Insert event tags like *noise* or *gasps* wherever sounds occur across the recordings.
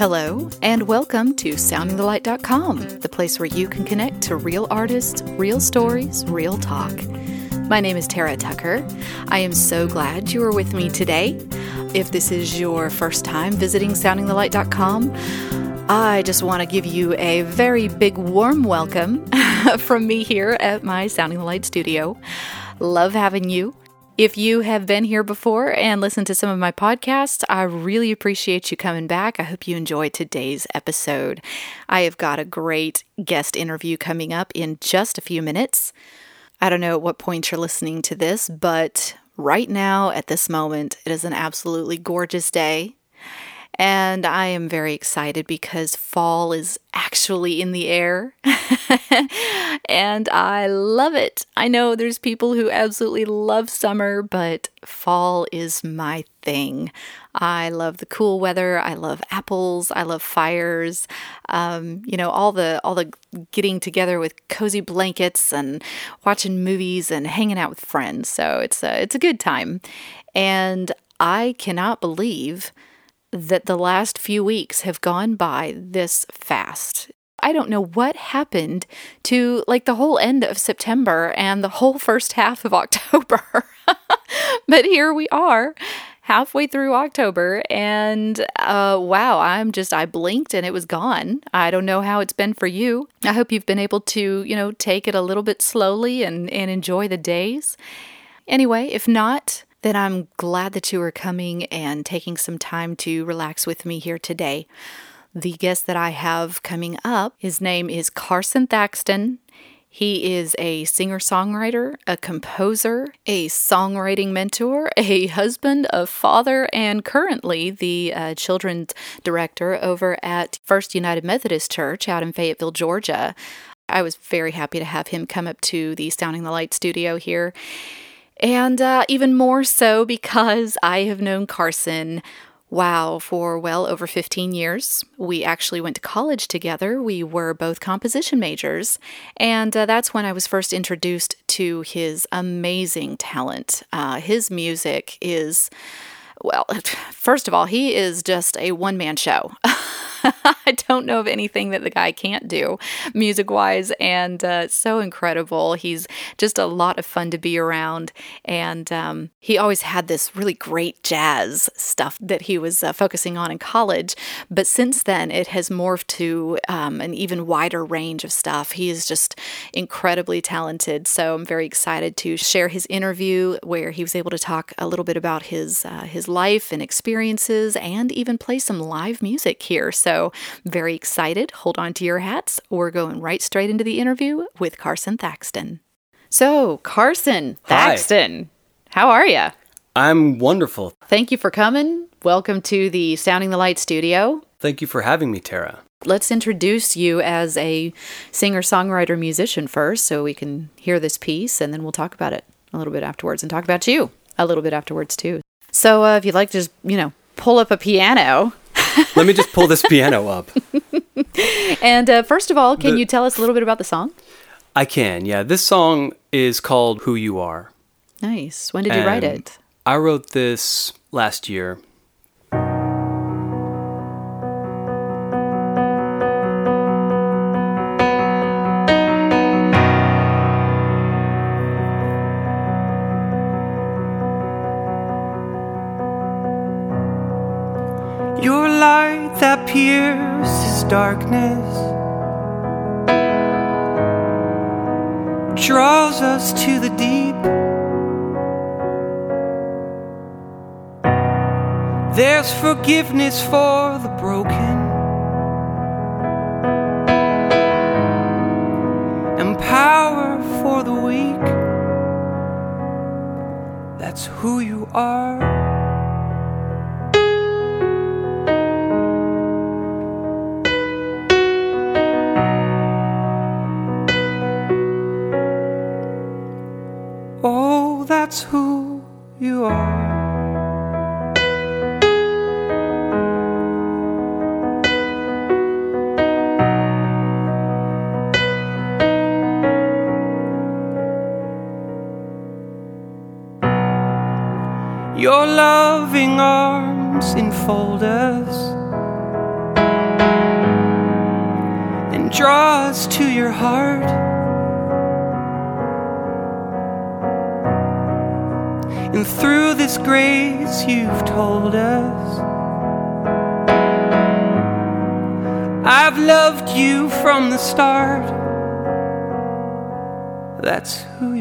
Hello, and welcome to SoundingTheLight.com, the place where you can connect to real artists, real stories, real talk. My name is Tara Tucker. I am so glad you are with me today. If this is your first time visiting SoundingTheLight.com, I just want to give you a very big warm welcome *laughs* from me here at my Sounding the Light studio. Love having you. If you have been here before and listened to some of my podcasts, I really appreciate you coming back. I hope you enjoyed today's episode. I have got a great guest interview coming up in just a few minutes. I don't know at what point you're listening to this, but right now, at this moment, it is an absolutely gorgeous day. And I am very excited because fall is actually in the air. *laughs* and I love it. I know there's people who absolutely love summer, but fall is my thing. I love the cool weather. I love apples. I love fires. Um, you know, all the all the getting together with cozy blankets and watching movies and hanging out with friends. So it's a, it's a good time. And I cannot believe that the last few weeks have gone by this fast. I don't know what happened to like the whole end of September and the whole first half of *laughs* October. but here we are halfway through October and uh, wow, I'm just I blinked and it was gone. I don't know how it's been for you. I hope you've been able to, you know, take it a little bit slowly and and enjoy the days. Anyway, if not, then I'm glad that you are coming and taking some time to relax with me here today. The guest that I have coming up, his name is Carson Thaxton. He is a singer songwriter, a composer, a songwriting mentor, a husband, a father, and currently the uh, children's director over at First United Methodist Church out in Fayetteville, Georgia. I was very happy to have him come up to the Sounding the Light studio here. And uh, even more so *laughs* because I have known Carson Wow, for well over 15 years. We actually went to college together. We were both composition majors. And uh, that's when I was first introduced to his amazing talent. Uh, his music is, well, *laughs* first of all, he is just a one man show. *laughs* *laughs* I don't know of anything that the guy can't do music wise, and uh, so incredible. He's just a lot of fun to be around, and um, he always had this really great jazz stuff that he was uh, focusing on in college. But since then, it has morphed to um, an even wider range of stuff. He is just incredibly talented. So I'm very excited to share his interview where he was able to talk a little bit about his uh, his life and experiences, and even play some live music here. So so, very excited. Hold on to your hats. We're going right straight into the interview with Carson Thaxton. So, Carson Thaxton, Hi. how are you? I'm wonderful. Thank you for coming. Welcome to the Sounding the Light studio. Thank you for having me, Tara. Let's introduce you as a singer, songwriter, musician first so we can hear this piece and then we'll talk about it a little bit afterwards and talk about you a little bit afterwards too. So, uh, if you'd like to just, you know, pull up a piano Let me just pull this piano up. *laughs* and uh, first of all, can the, you tell us a little bit about the song? I can, yeah. This song is called Who You Are. Nice. When did you write it? I wrote this last year. That pierces darkness draws us to the deep. There's forgiveness for the broken and power for the weak. That's who you are. Enfold us. and draws us to your heart. And through this grace you've told us, I've loved you from the start. That's who you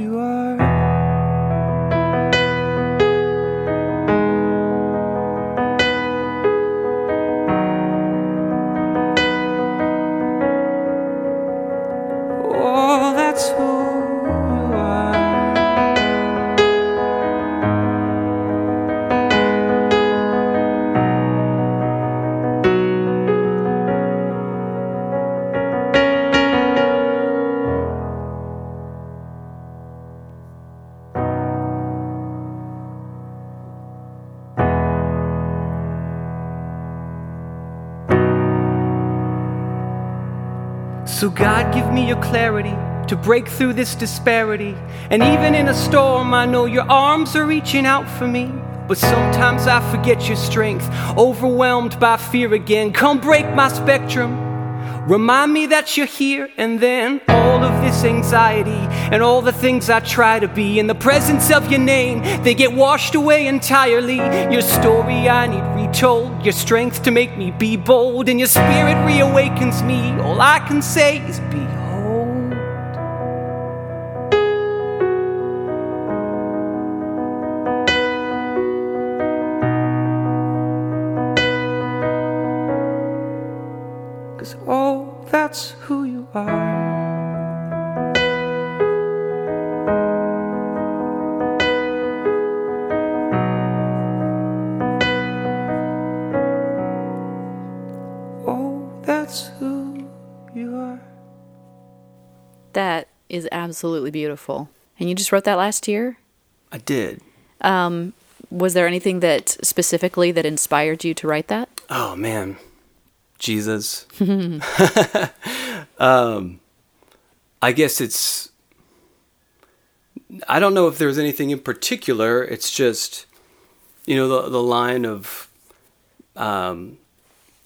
to break through this disparity. And even in a storm, I know your arms are reaching out for me. But sometimes I forget your strength, overwhelmed by fear again. Come break my spectrum. Remind me that you're here, and then all of this anxiety and all the things I try to be in the presence of your name, they get washed away entirely. Your story I need retold, your strength to make me be bold, and your spirit reawakens me. All I can say is, Behold. Absolutely beautiful. And you just wrote that last year? I did. Was there anything that specifically that inspired you to write that? Oh man, Jesus. *laughs* *laughs* um, I guess it's. I don't know if there's anything in particular. It's just, you know, the the line of, um,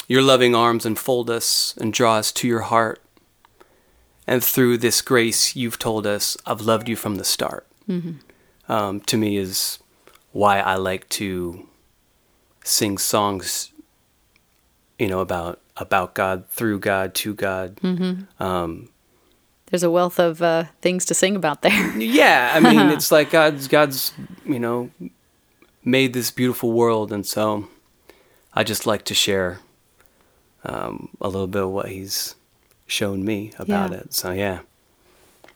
your loving arms enfold us and draw us to your heart. And through this grace, you've told us, I've loved you from the start. Um, to me, is why I like to sing songs you know about about God through God to God. There's a wealth of uh, things to sing about there. *laughs* Yeah, I mean *laughs* it's like God's God's you know made this beautiful world, and so I just like to share um, a little bit of what He's shown me about Yeah. it. So yeah,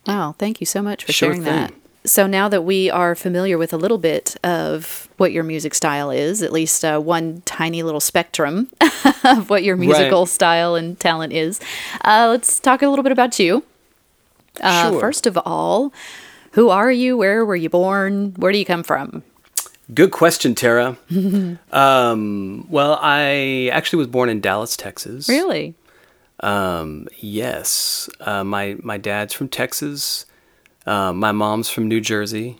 Wow, thank you so much for Sure sharing that. So now that we are familiar with a little bit of what your music style is, at least uh, one tiny little spectrum *laughs* of what your musical Right. style and talent is, uh, let's talk a little bit about you. Uh, Sure. First of all, who are you? Where were you born? Where do you come from? good question, Tara. *laughs* um, well, I actually was born in Dallas, Texas. Really? Um, yes. Uh, my my dad's from Texas. Uh, my mom's from New Jersey,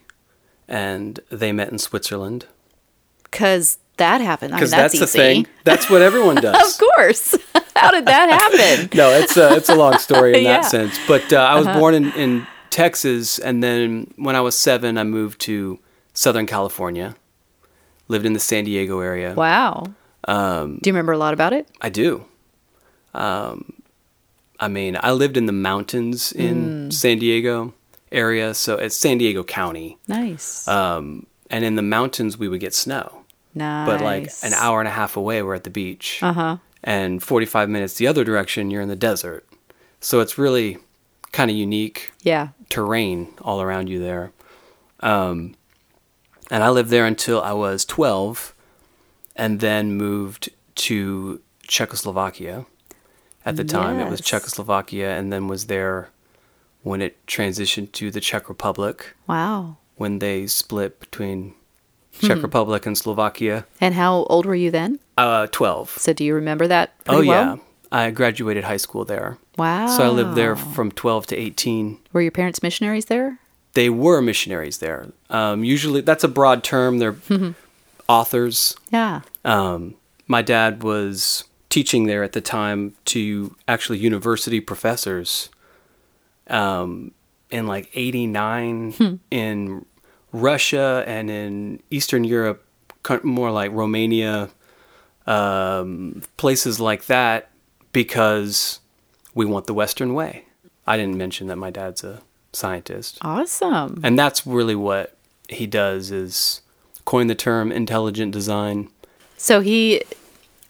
and they met in Switzerland. Because that happened. I mean, Because that's, that's, the thing. That's what everyone *laughs* does. Of course. *laughs* How did that happen? *laughs* no, it's a it's a long story in Yeah. Uh-huh. that sense. But uh, I was born in, in Texas, and then when I was seven, I moved to Southern California. Lived in the San Diego area. wow. Um, Do you remember a lot about it? I do. Um, I mean, I lived in the mountains Mm. in San Diego area, so it's San Diego County. Nice. Um, and in the mountains, we would get snow. nice. But like an hour and a half away, we're at the beach. Uh huh. And 45 minutes the other direction, you're in the desert. So it's really kind of unique Yeah. terrain all around you there. Um, and I lived there until I was 12 and then moved to Czechoslovakia. At the time, it was Czechoslovakia and then was there when it transitioned to the Czech Republic Wow. when they split between Hmm. Czech Republic and Slovakia. And how old were you then? Uh, 12. So do you remember that Oh, yeah. well? I graduated high school there. Wow. So I lived there from 12 to 18. Were your parents missionaries there? They were missionaries there. Um, usually, that's a broad term. They're *laughs* authors. Yeah. Um, my dad was teaching there at the time to actually university professors um, in like 89 in Russia and in Eastern Europe, more like Romania, um, places like that, because we want the Western way. I didn't mention that my dad's a scientist. Awesome. And that's really what he does is coin the term intelligent design. So he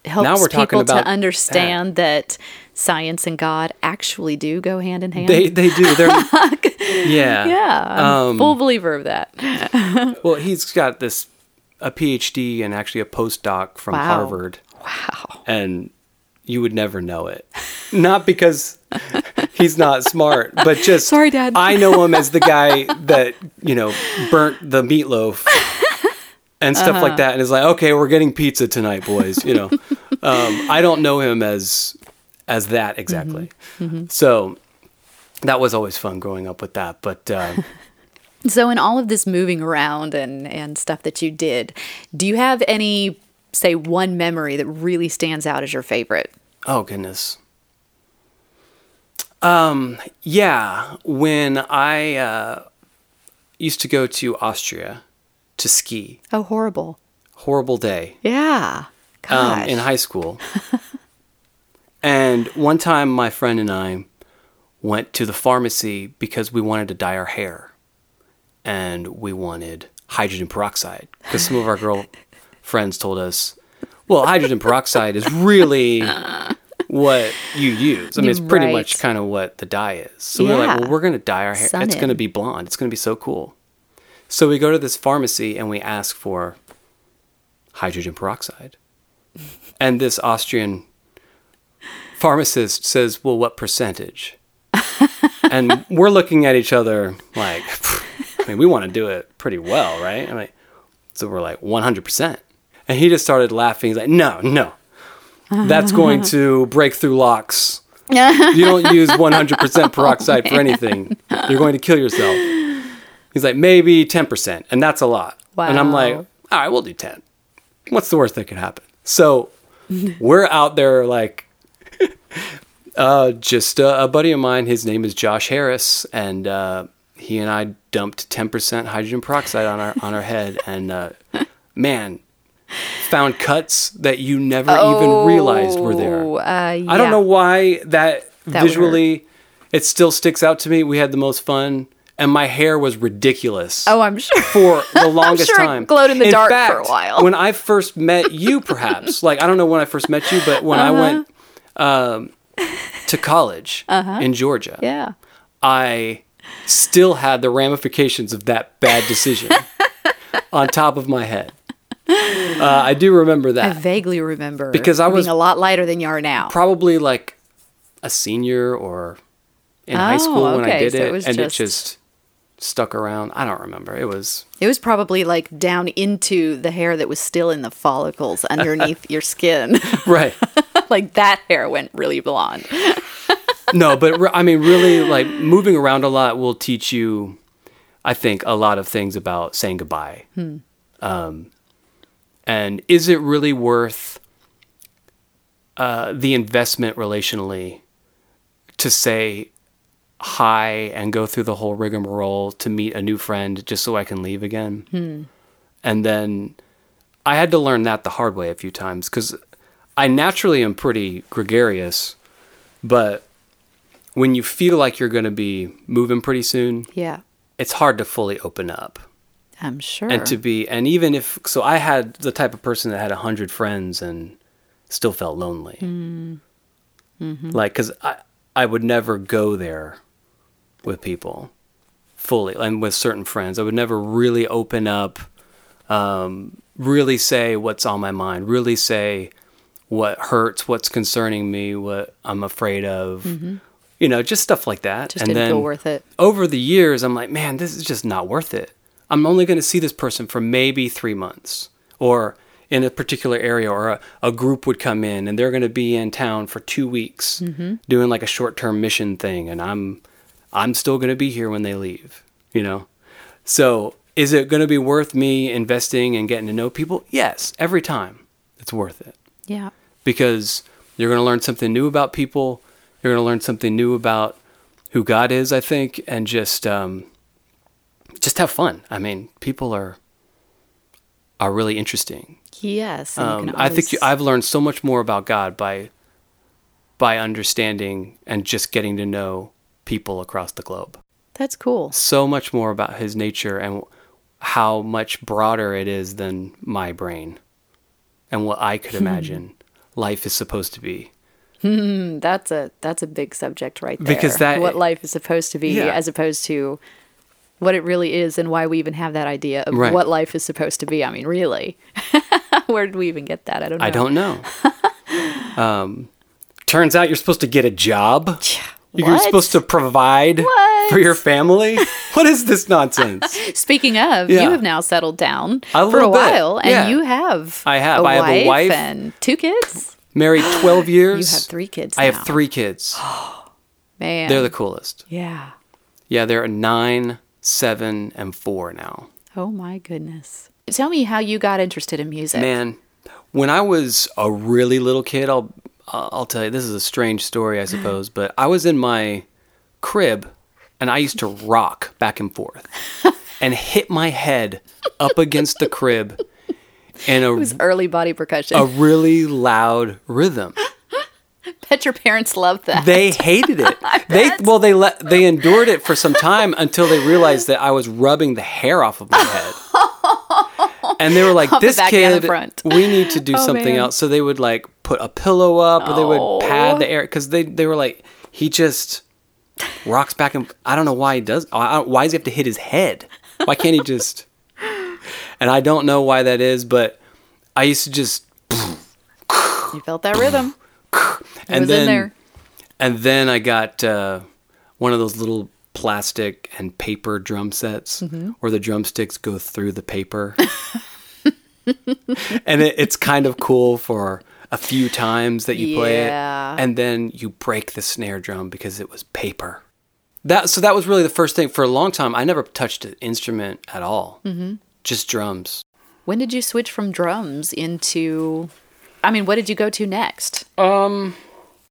helps Now we're talking people about to understand that. science and God actually do go hand in hand. They they do. They're *laughs* yeah. yeah, I'm Um, full believer of that. *laughs* Well, he's got this a PhD and actually a postdoc from Wow. Harvard, Wow. and you would never know it. Not because he's not smart, but *laughs* just Sorry, Dad. I know him as the guy that you know burnt the meatloaf and stuff Uh-huh. like that, and it's like, okay, we're getting pizza tonight, boys. You know, *laughs* um, I don't know him as as that exactly. Mm-hmm. So that was always fun growing up with that, but. Uh, *laughs* So, in all of this moving around and, and stuff that you did, do you have any, say, one memory that really stands out as your favorite? Oh goodness. Um yeah, when I uh used to go to Austria to ski. Oh, horrible. Horrible day. Yeah. Um in high school. *laughs* and one time my friend and I went to the pharmacy because we wanted to dye our hair. And we wanted hydrogen peroxide because some of our girl *laughs* friends told us, well, hydrogen peroxide is really what you use. I mean, it's pretty Right. much kind of what the dye is. So we're like, well, we're going to dye our hair. Sun it's going to be blonde. It's going to be so cool. So we go to this pharmacy and we ask for hydrogen peroxide. *laughs* And this Austrian pharmacist says, well, what percentage? *laughs* and we're looking at each other like, I mean, we want to do it pretty well, right? I'm like, so we're like 100%. And he just started laughing. He's like, no, no, that's going to *laughs* break through locks. You don't use 100% peroxide for anything. You're going to kill yourself. He's like, maybe 10%. And that's a lot. Wow. And I'm like, all right, we'll do 10. What's the worst that could happen? So *laughs* we're out there like, *laughs* uh, just uh, a buddy of mine, his name is Josh Harris, and uh, he and I dumped 10% hydrogen peroxide on our on our head, and uh, *laughs* man, found cuts that you never even realized were there. Oh, uh, I don't know why that, That visually it still sticks out to me. We had the most fun, and my hair was ridiculous Oh, I'm sure. for *laughs* the longest sure it time. glowed in the dark for a fact, while. When I first met you, perhaps *laughs* like I don't know when I first met you, but when I went um, to college in Georgia, Uh-huh. Yeah. I still had the ramifications of that bad decision *laughs* on top of my head. Uh, I do remember that. I vaguely remember Because I being was- a lot lighter than you are now. Probably like a senior or in high Oh, school when I did so it, it was and just- it just stuck around. I don't remember. It was It was probably like down into the hair that was still in the follicles underneath your skin. *laughs* right. *laughs* like that hair went really blonde. no, *laughs* but re- I mean, really, like moving around a lot will teach you, I think, a lot of things about saying goodbye. Hmm. Um, and is it really worth uh, the investment relationally to say hi and go through the whole rigmarole to meet a new friend just so I can leave again? Hmm. And then I had to learn that the hard way a few times because I naturally am pretty gregarious, but when you feel like you're going to be moving pretty soon, Yeah. it's hard to fully open up I'm sure. and to be and even if so i had the type of person that had a 100 friends and still felt lonely hmm. mm-hmm. like because I, I would never go there with people fully and with certain friends i would never really open up um, really say what's on my mind really say what hurts what's concerning me what i'm afraid of you know just stuff like that Just didn't feel worth it. over the years, I'm like, man, this is just not worth it. I'm only going to see this person for maybe three months or in a particular area, or a, a group would come in and they're going to be in town for two weeks doing like a short term mission thing. And I'm, I'm still going to be here when they leave, you know? So is it going to be worth me investing and getting to know people? Yes, every time it's worth it yeah. because You're going to learn something new about people. You're going to learn something new about who God is, I think, and just um, just have fun. I mean, people are are really interesting. Yes. Um, can I think you, I've learned so much more about God by by understanding and just getting to know people across the globe. that's cool. So much more about His nature and how much broader it is than my brain and what I could *laughs* imagine life is supposed to be. Mm, That's a that's a big subject right there. Because that- what life is supposed to be, Yeah. as opposed to what it really is, and why we even have that idea of Right. what life is supposed to be. I mean, really, *laughs* where did we even get that? I don't know. I don't know. *laughs* um, turns out you're supposed to get a job. You're What? supposed to provide What? for your family. *laughs* what is this nonsense? *laughs* Speaking of, Yeah. you have now settled down A for a bit, while, and yeah. you have I have. A I have a wife. and two kids. Married *gasps* 12 years. You have three kids. I now. have three kids. *gasps* Man, They're the coolest. yeah. Yeah, they're nine, seven, and four now. Oh my goodness. Tell me how you got interested in music. Man, when I was a really little kid, I'll I'll tell you this is a strange story, I suppose, but I was in my crib and I used to rock back and forth *laughs* and hit my head up against the crib in a it was Early body percussion. a really loud rhythm. *laughs* Bet your parents loved that. They hated it. *laughs* They well they let they endured it for some time until they realized that I was rubbing the hair off of my head. And they were like, "This kid, front." we need to do Oh, something man. else." So they would like put a pillow up, or they would Oh. pad the air because they they were like, "He just rocks back and I don't know why he does. I don't- Why does he have to hit his head? Why can't he just?" *laughs* And I don't know why that is, but I used to just you felt that rhythm. *laughs* And then and then I got uh, one of those little plastic and paper drum sets Mm-hmm. where the drumsticks go through the paper, *laughs* and it, it's kind of cool for a few times that you play it, and then you break the snare drum because it was paper. That so that was really the first thing for a long time. I never touched an instrument at all, mm-hmm. just drums. When did you switch from drums into? I mean, what did you go to next? Um,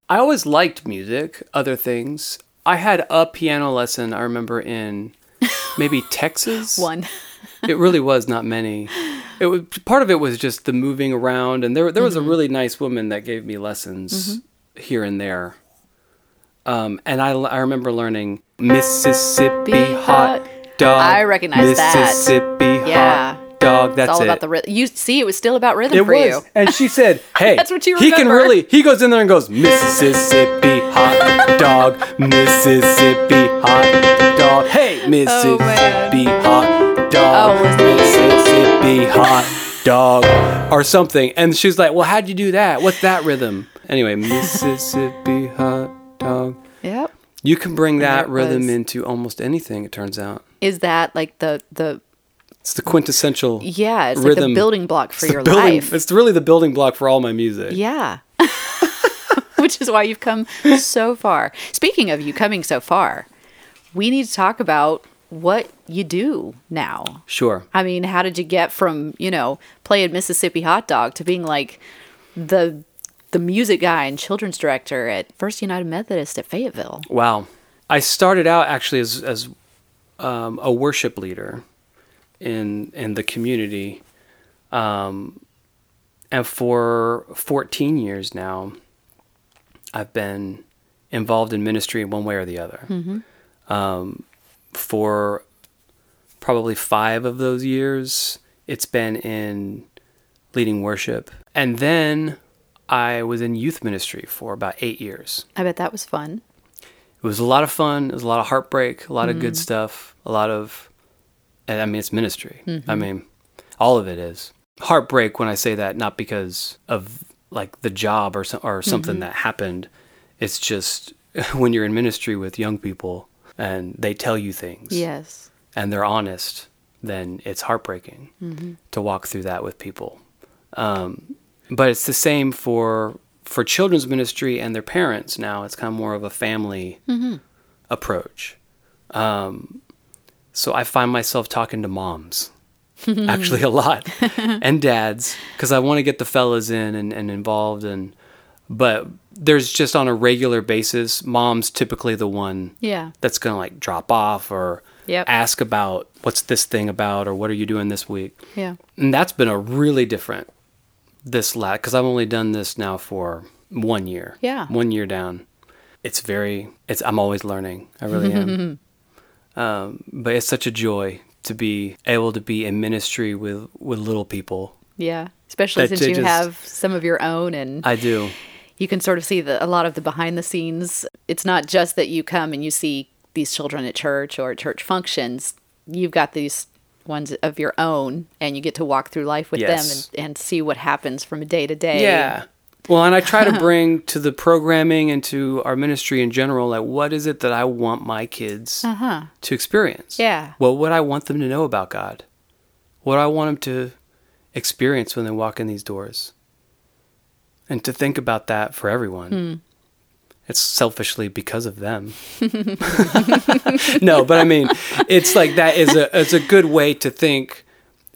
I always liked music, other things. I had a piano lesson, I remember in maybe *laughs* Texas. One. It really was not many. It was part of it was just the moving around and there there was a really nice woman that gave me lessons here and there. Um, and I, I remember learning Mississippi Be hot dog. I recognize that. Mississippi Yeah. hot dog. That's It's all it. about the rhythm. You see, it was still about rhythm It for was. you. And she said, *laughs* "Hey, That's what you He can really. He goes in there and goes Mississippi hot dog, Mississippi hot dog. Hey, Mississippi hot dog, Oh. Mississippi hot dog, or something." And she's like, "Well, how'd you do that? What's that rhythm?" Anyway, Mississippi hot dog. Yep. You can bring there that rhythm was. into almost anything. It turns out Is that like the the it's the quintessential. yeah? It's like the building block for It's your building- life. It's really the building block for all my music. Yeah. *laughs* Which is why you've come so far. Speaking of you coming so far, we need to talk about what you do now. Sure. I mean, how did you get from, you know, playing Mississippi Hot Dog to being like the the music guy and children's director at First United Methodist at Fayetteville? Wow. I started out actually as as um, a worship leader in in the community, um, and for 14 years now, I've been involved in ministry in one way or the other. Um, for probably five of those years, it's been in leading worship, and then I was in youth ministry for about eight years I bet that was fun. it was a lot of fun. It was a lot of heartbreak, a lot of good mm-hmm. stuff, a lot of, I mean, it's ministry. I mm-hmm. mean, all of it is heartbreak when I say that, not because of like the job or so, or something mm-hmm. that happened. It's just *laughs* when you're in ministry with young people and they tell you things Yes. and they're honest, then it's heartbreaking to walk through that with people. Um, but it's the same for for children's ministry and their parents. Now it's kind of more of a family approach. Um, so I find myself talking to moms, *laughs* actually a lot, and dads, because I want to get the fellas in and, and involved and But there's just on a regular basis, mom's typically the one Yeah. that's going to like drop off or Yep. ask about what's this thing about or what are you doing this week. Yeah. And that's been a really different this last because I've only done this now for one year. Yeah. one year down. It's very. It's. I'm always learning. I really am. *laughs* um, but it's such a joy to be able to be in ministry with with little people. Yeah. Especially That since you have some of your own and I do. You can sort of see the, a lot of the behind the scenes. It's not just that you come and you see these children at church or at church functions. You've got these ones of your own and you get to walk through life with Yes. them and, and see what happens from a day to day. Yeah. *laughs* Well, and I try to bring to the programming and to our ministry in general, like what is it that I want my kids Uh-huh. to experience? Yeah. Well, what would I want them to know about God? What I want them to experience when they walk in these doors? And to think about that for everyone. Hmm. It's selfishly because of them. *laughs* no, but I mean, it's like that is a it's a good way to think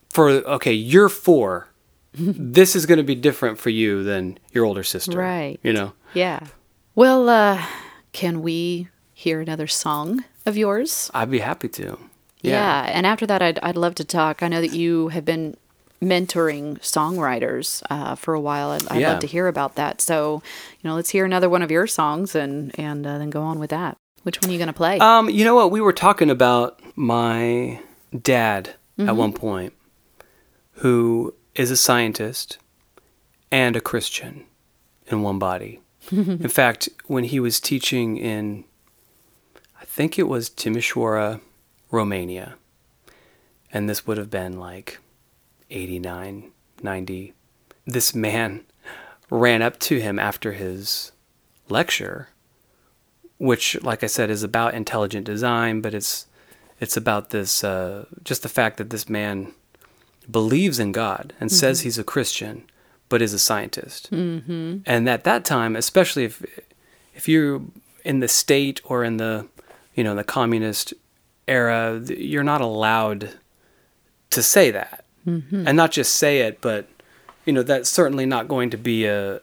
for okay, you're 4. *laughs* this is going to be different for you than your older sister. Right. You know. Yeah. Well, uh, can we hear another song of yours? I'd be happy to. Yeah. And after that, I'd, I'd love to talk. I know that you have been mentoring songwriters uh, for a while. I'd, I'd Yeah. love to hear about that. So, you know, let's hear another one of your songs and, and uh, then go on with that. Which one are you going to play? Um, you know what? We were talking about my dad at one point, who is a scientist and a Christian in one body. *laughs* in fact, when he was teaching in, I think it was Timișoara, Romania, and this would have been like 89, 90, this man ran up to him after his lecture which like i said is about intelligent design but it's it's about this uh, just the fact that this man believes in god and says he's a christian but is a scientist. Mm-hmm. and at that time especially if if you're in the state or in the you know the communist era you're not allowed to say that and not just say it but you know that's certainly not going to be a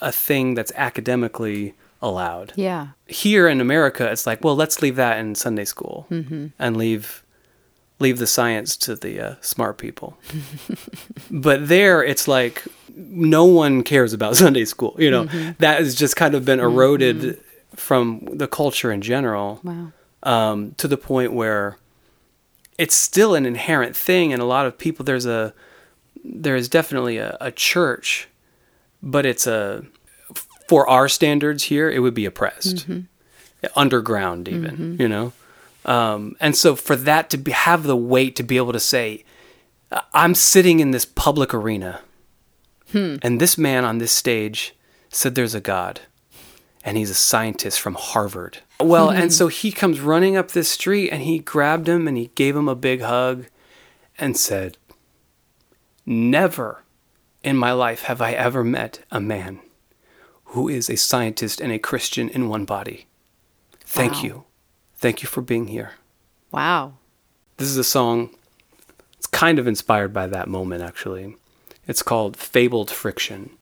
a thing that's academically allowed yeah. here in America, it's like, well, let's leave that in Sunday school and leave leave the science to the uh, smart people. *laughs* but there, it's like no one cares about *laughs* Sunday school. You know, that has just kind of been eroded from the culture in general Wow. um, to the point where it's still an inherent thing, and a lot of people there's a there is definitely a, a church, but it's a for our standards here, it would be oppressed, mm-hmm. underground even, mm-hmm. you know. Um, and so for that to be, have the weight to be able to say, I'm sitting in this public arena, hmm. and this man on this stage said there's a God, and he's a scientist from Harvard. Well, and hmm. so he comes running up this street, and he grabbed him and he gave him a big hug, and said, "Never in my life have I ever met a man who is a scientist and a Christian in one body. Thank Wow. you. Thank you for being here. Wow. This is a song, it's kind of inspired by that moment, actually. It's called Fabled Friction.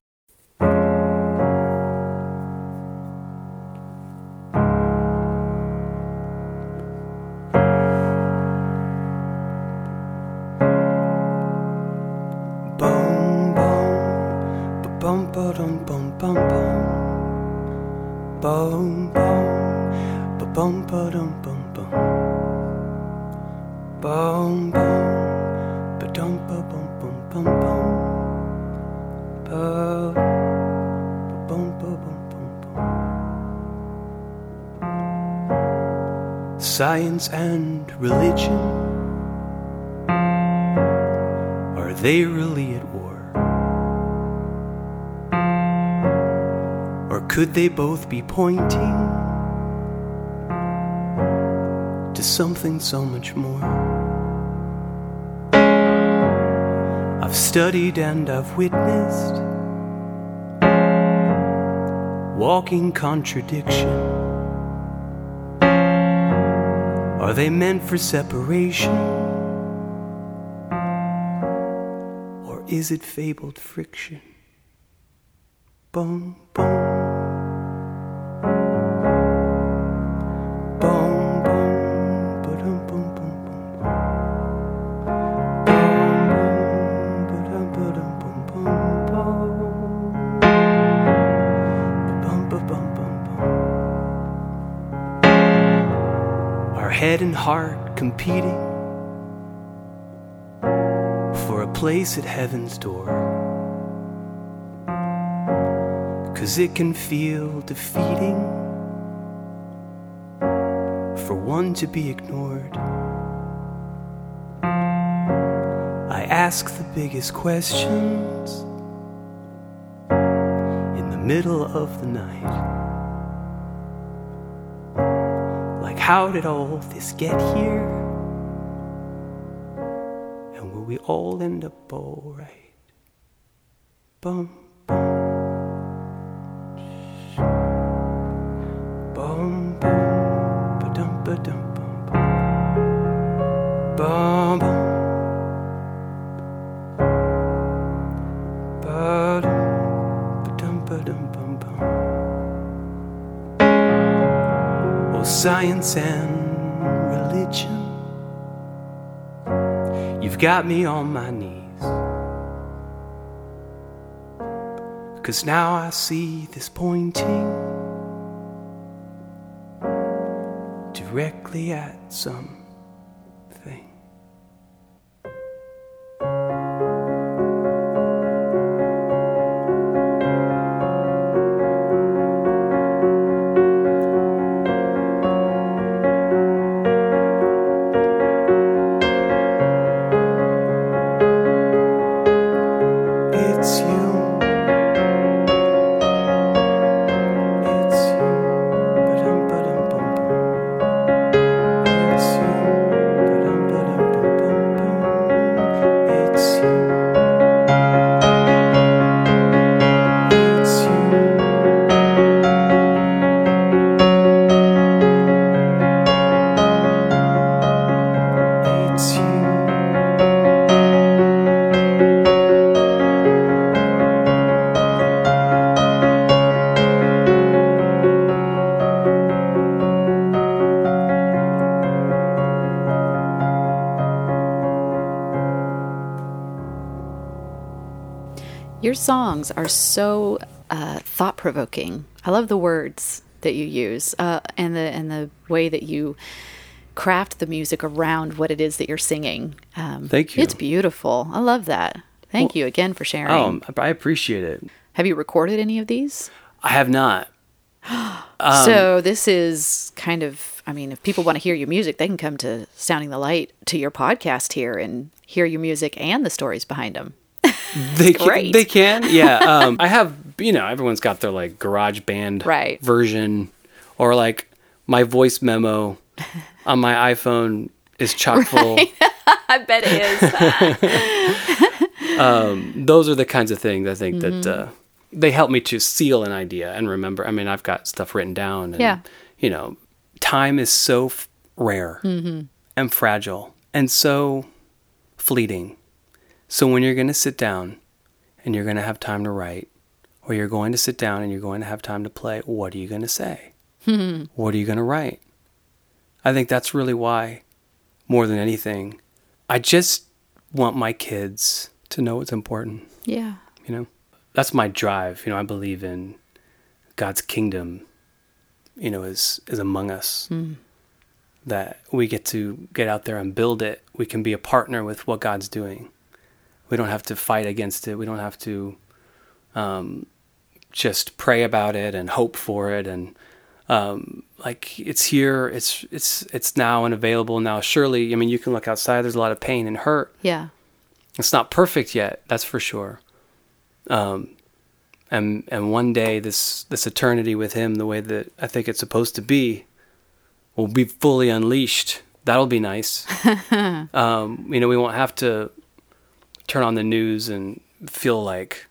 Bum bum, ba-dum ba-bum bum bum bum. Ba- ba-bum ba-bum bum bum. Science and religion are they really at war? Or could they both be pointing to something so much more? I've studied and I've witnessed walking contradiction. Are they meant for separation? Or is it fabled friction? boom, boom. Heart competing for a place at heaven's door. Cause it can feel defeating for one to be ignored. I ask the biggest questions in the middle of the night. How did all this get here? And will we all end up alright? Bum. Got me on my knees. Cause now I see this pointing directly at something. So uh, thought provoking. I love the words that you use uh, and the and the way that you craft the music around what it is that you're singing. Um, Thank you. It's beautiful. I love that. Thank you again for sharing. Oh, I appreciate it. Have you recorded any of these? I have not. *gasps* so this is kind of. I mean, if people want to hear your music, they can come to Sounding the Light to your podcast here and hear your music and the stories behind them. They great. can, they can, yeah. *laughs* Um, I have, you know, everyone's got their like garage band Right. version, or like my voice memo on my iPhone is chock *laughs* full. *laughs* I bet it is. Those are the kinds of things I think Mm-hmm. that uh, they help me to seal an idea and remember. I mean, I've got stuff written down, and Yeah. you know, time is so f- rare Mm-hmm. and fragile and so fleeting. So when you're going to sit down and you're going to have time to write, or you're going to sit down and you're going to have time to play, what are you going to say? *laughs* what are you going to write? I think that's really why, more than anything, I just want my kids to know what's important. yeah. You know, that's my drive. You know, I believe in God's kingdom. You know, is is among us. Hmm. That we get to get out there and build it. We can be a partner with what God's doing. We don't have to fight against it. We don't have to um, just pray about it and hope for it and um, like it's here. It's it's it's now and available now. Surely, I mean, you can look outside. There's a lot of pain and hurt. Yeah. It's not perfect yet, that's for sure. Um, and and one day this this eternity with him, the way that I think it's supposed to be, will be fully unleashed. That'll be nice. *laughs* um, you know, we won't have to turn on the news and feel like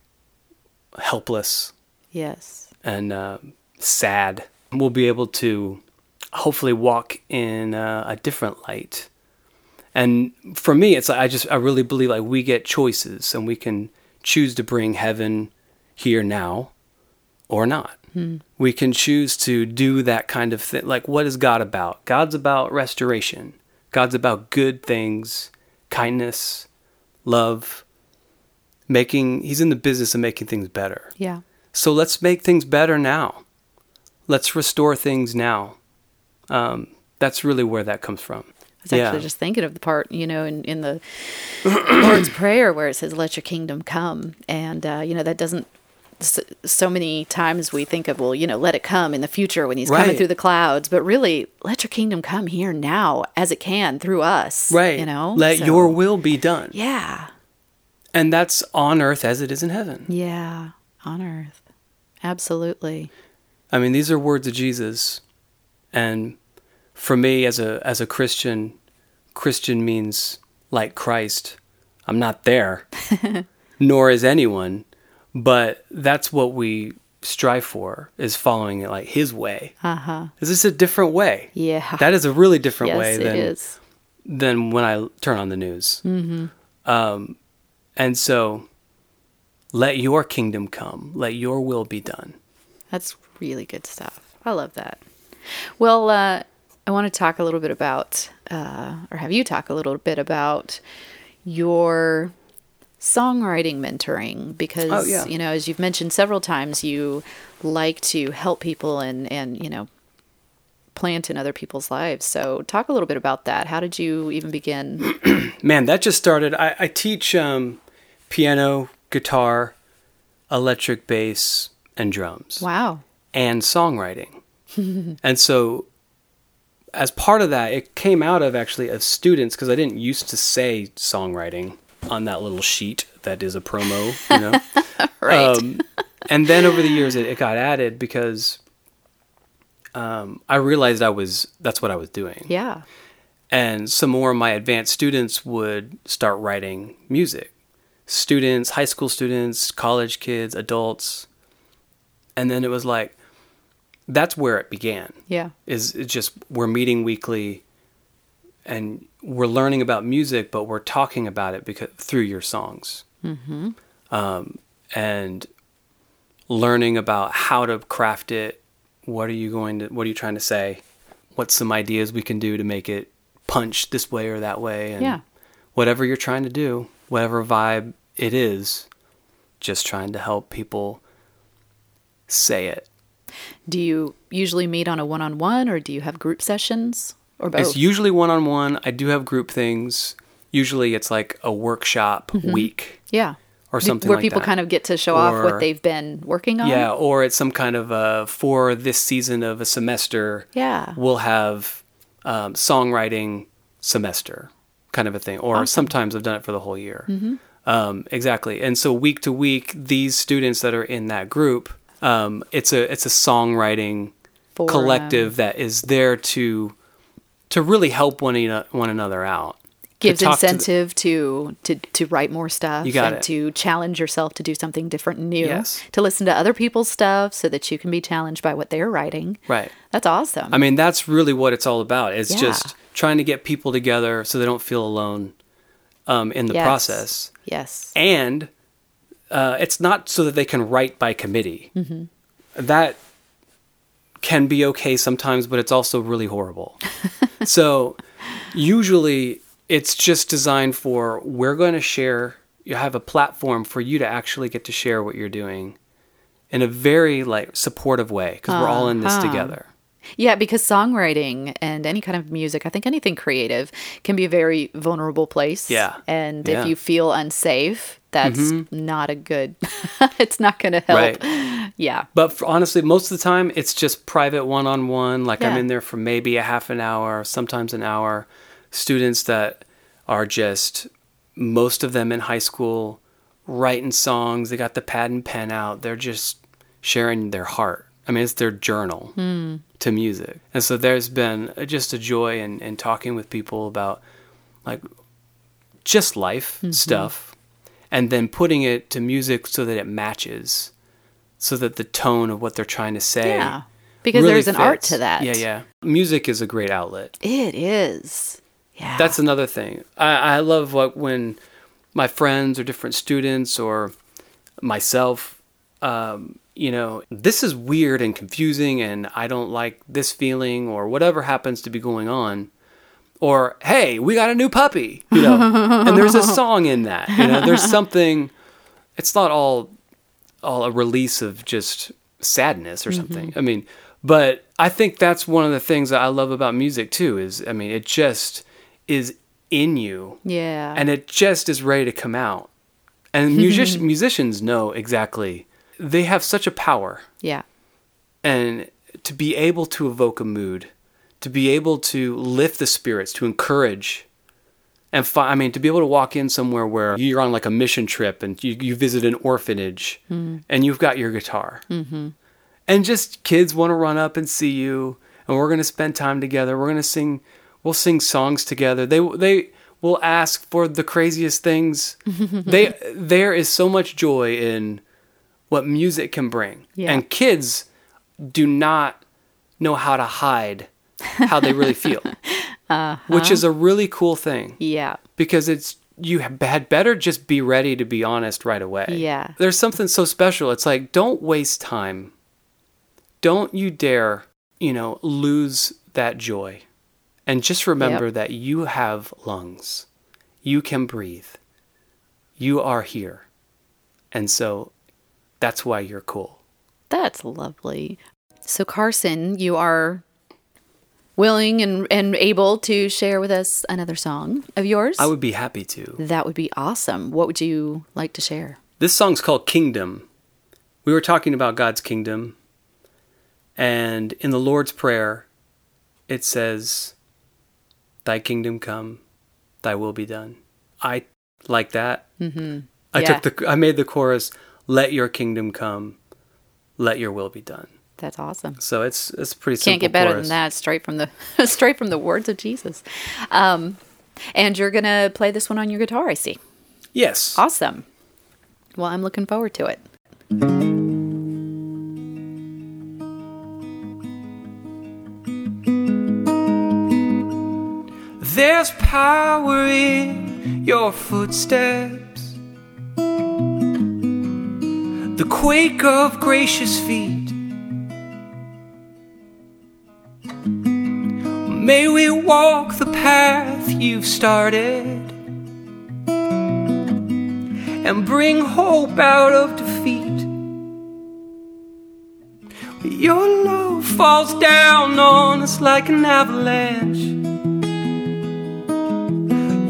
helpless Yes. and uh, sad. We'll be able to hopefully walk in uh, a different light. And for me, it's like I just I really believe like we get choices and we can choose to bring heaven here now, or not. We can choose to do that kind of thing. Like, what is God about? God's about restoration, God's about good things, kindness, love, making, He's in the business of making things better. Yeah. So let's make things better now. Let's restore things now. Um, that's really where that comes from. I was actually just thinking of the part, you know, in, in the *clears throat* Lord's Prayer where it says, let your kingdom come. And, uh, you know, that doesn't, so, many times we think of, well, you know, let it come in the future when he's coming through the clouds. But really, let your kingdom come here now as it can through us. right. You know? let So- your will be done. Yeah. And that's on earth as it is in heaven. Yeah. On earth. Absolutely. I mean, these are words of Jesus, and for me as a as a Christian, Christian means like Christ. I'm not there, *laughs* nor is anyone, but that's what we strive for is following it like His way. Uh huh. Is this a different way? Yeah. That is a really different yes, way than is. than when I turn on the news. Mm-hmm. Um, and so, let your kingdom come. Let your will be done. That's really good stuff. I love that. Well, uh, I want to talk a little bit about, uh, or have you talk a little bit about your songwriting mentoring because Oh, yeah. you know as you've mentioned several times you like to help people and and you know plant in other people's lives so talk a little bit about that how did you even begin *clears throat* Man, that just started. I, I teach um, piano, guitar, electric bass, and drums, wow and songwriting. *laughs* and so, as part of that, it came out of actually of students because I didn't used to say songwriting on that little sheet that is a promo, you *laughs* know. right. Um, and then over the years, it, it got added because um, I realized I was that's what I was doing. Yeah. And some more of my advanced students would start writing music. Students high school students college kids adults. And then it was like that's where it began. Yeah. Is it's just we're meeting weekly and we're learning about music but we're talking about it because through your songs. Mm-hmm. um, and learning about how to craft it what are you going to what are you trying to say? What's some ideas we can do to make it punch this way or that way? And Yeah. whatever you're trying to do whatever vibe it is just trying to help people say it. Do you usually meet on a one-on-one or do you have group sessions or both It's usually one on one. I do have group things. Usually it's like a workshop week yeah or something where like people that. kind of get to show off what they've been working on. Yeah, or it's some kind of a for this season of a semester. Yeah. We'll have um, songwriting semester kind of a thing. Or sometimes I've done it for the whole year. Mm-hmm. Um, exactly. And so week to week, these students that are in that group, um, it's a it's a songwriting collective that is there to to really help one, eno- one another out. Gives to the- incentive to, to to write more stuff You got and it. to challenge yourself to do something different and new Yes. to listen to other people's stuff so that you can be challenged by what they're writing Right. that's awesome I mean, that's really what it's all about. It's Yeah. just trying to get people together so they don't feel alone um, in the Yes. process. yes And uh, it's not so that they can write by committee. That can be okay sometimes, but it's also really horrible. *laughs* so usually it's just designed for we're going to share, you have a platform for you to actually get to share what you're doing in a very like supportive way because we're all in this Uh-huh. together. yeah because songwriting and any kind of music i think anything creative can be a very vulnerable place Yeah. and Yeah. if you feel unsafe that's mm-hmm. not a good *laughs* it's not going to help Right. yeah But for, honestly, most of the time, it's just private one on one. Like I'm in there for maybe a half an hour, sometimes an hour. Students that are just, most of them in high school, writing songs. They got the pad and pen out. They're just sharing their heart. I mean, it's their journal hmm. to music. And so there's been uh, just a joy in, in talking with people about like just life mm-hmm. stuff and then putting it to music so that it matches so that the tone of what they're trying to say Yeah. Because really there's an art to that. yeah yeah music is a great outlet It is. Yeah. that's another thing i, I love what when my friends or different students or myself um, you know, this is weird and confusing, and I don't like this feeling, or whatever happens to be going on. Or, hey, we got a new puppy, you know, and there's a song in that, you know, there's *laughs* something, it's not all, all a release of just sadness or something. Mm-hmm. I mean, but I think that's one of the things that I love about music too is, I mean, it just is in you Yeah. and it just is ready to come out. And music- *laughs* musicians know exactly. They have such a power, yeah. and to be able to evoke a mood, to be able to lift the spirits, to encourage, and fi- I mean, to be able to walk in somewhere where you're on like a mission trip and you, you visit an orphanage and you've got your guitar, mm-hmm. and just kids want to run up and see you, and we're gonna spend time together. We're gonna sing. We'll sing songs together. They they will ask for the craziest things. *laughs* they there is so much joy in what music can bring, Yeah. and kids do not know how to hide how they really feel, *laughs* uh-huh. which is a really cool thing Yeah. because it's you had better just be ready to be honest right away. Yeah. There's something so special. It's like don't waste time. Don't you dare, you know, lose that joy. And just remember that you have lungs. You can breathe. You are here. And so that's why you're cool. That's lovely. So, Carson, you are willing and, and able to share with us another song of yours? I would be happy to. that would be awesome. What would you like to share? This song's called Kingdom. We were talking about God's kingdom. And in the Lord's Prayer, it says, Thy kingdom come, thy will be done. I like that. Mm-hmm. I Yeah. took the I made the chorus, Let your kingdom come, let your will be done. That's awesome. So it's it's pretty simple. Can't get better chorus. than that. Straight from the *laughs* straight from the words of Jesus. Um, and you're gonna play this one on your guitar. I see. Yes. Awesome. Well, I'm looking forward to it. There's power in your footsteps. The quake of gracious feet. May we walk the path you've started and bring hope out of defeat. Your love falls down on us like an avalanche.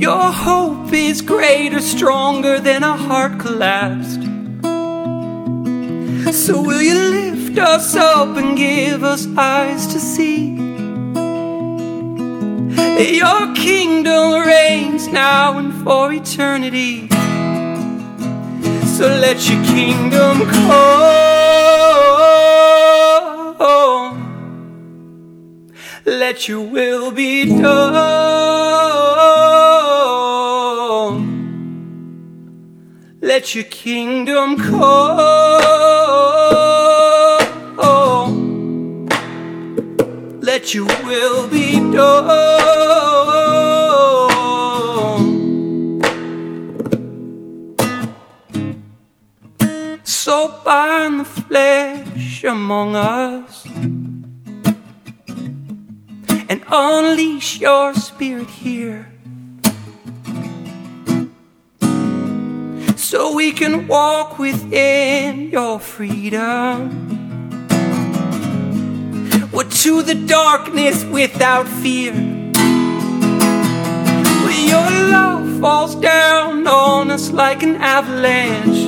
Your hope is greater, stronger than a heart collapsed. So will you lift us up and give us eyes to see? Your kingdom reigns now and for eternity. So let your kingdom come. Let your will be done. Let your kingdom come. Let you will be done. So bind the flesh among us and unleash your spirit here. So we can walk within your freedom. We're to the darkness without fear. Your love falls down on us like an avalanche.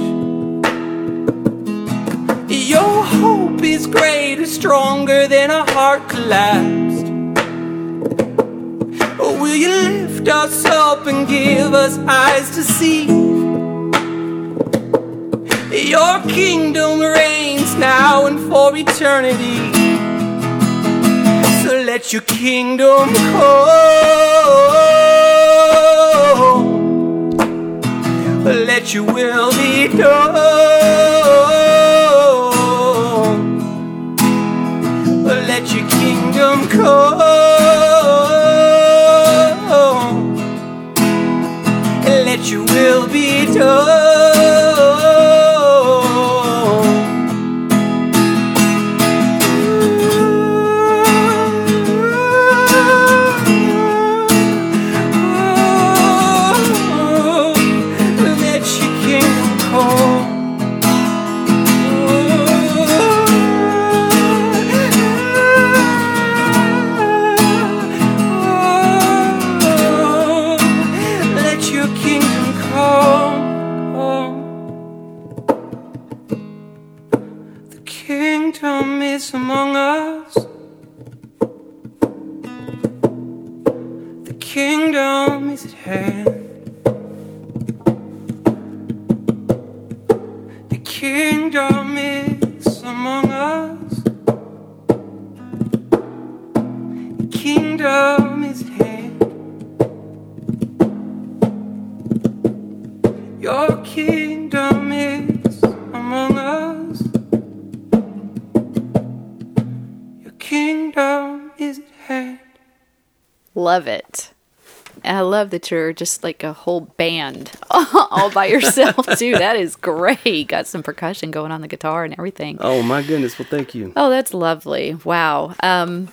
Your hope is greater, stronger than a heart collapsed. Or will you lift us up and give us eyes to see? Your kingdom reigns now and for eternity. Let your kingdom come. Let your will be done. Let your kingdom come. Love that you're just like a whole band *laughs* all by yourself, *laughs* too. That is great. Got some percussion going on the guitar and everything. Oh my goodness! Well, thank you. Oh, that's lovely. Wow. Um,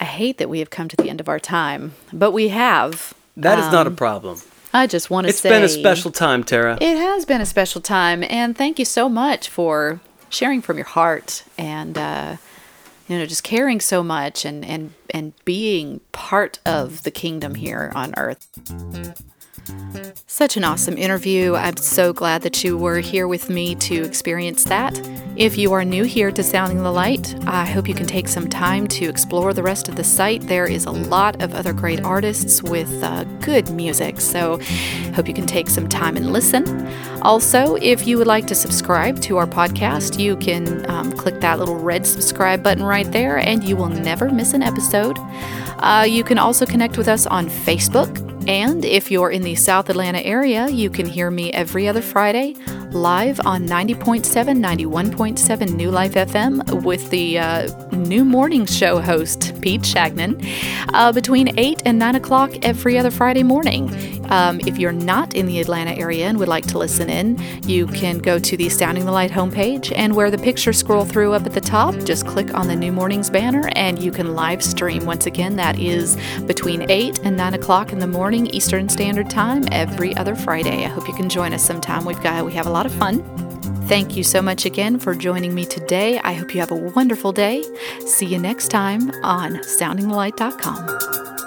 I hate that we have come to the end of our time, but we have. That is not a problem. I just want to It's say it's been a special time, Tara. It has been a special time, and thank you so much for sharing from your heart and uh, you know just caring so much and and and being part of the kingdom here on earth. Such an awesome interview. I'm so glad that you were here with me to experience that. If you are new here to Sounding the Light, I hope you can take some time to explore the rest of the site. There is a lot of other great artists with uh, good music, so hope you can take some time and listen. Also, if you would like to subscribe to our podcast, you can um, click that little red subscribe button right there, and you will never miss an episode. Uh, you can also connect with us on Facebook. And if you're in the South Atlanta area, you can hear me every other Friday live on 90.7, 91.7 New Life FM with the uh, new morning show host, Pete Shagnon, uh, between 8 and 9 o'clock every other Friday morning. Um, if you're not in the Atlanta area and would like to listen in, you can go to the Sounding the Light homepage and where the pictures scroll through up at the top, just click on the New Mornings banner and you can live stream. Once again, that is between 8 and 9 o'clock in the morning Eastern Standard Time every other Friday. I hope you can join us sometime. We've got we have a lot of fun. Thank you so much again for joining me today. I hope you have a wonderful day. See you next time on soundingthelight.com.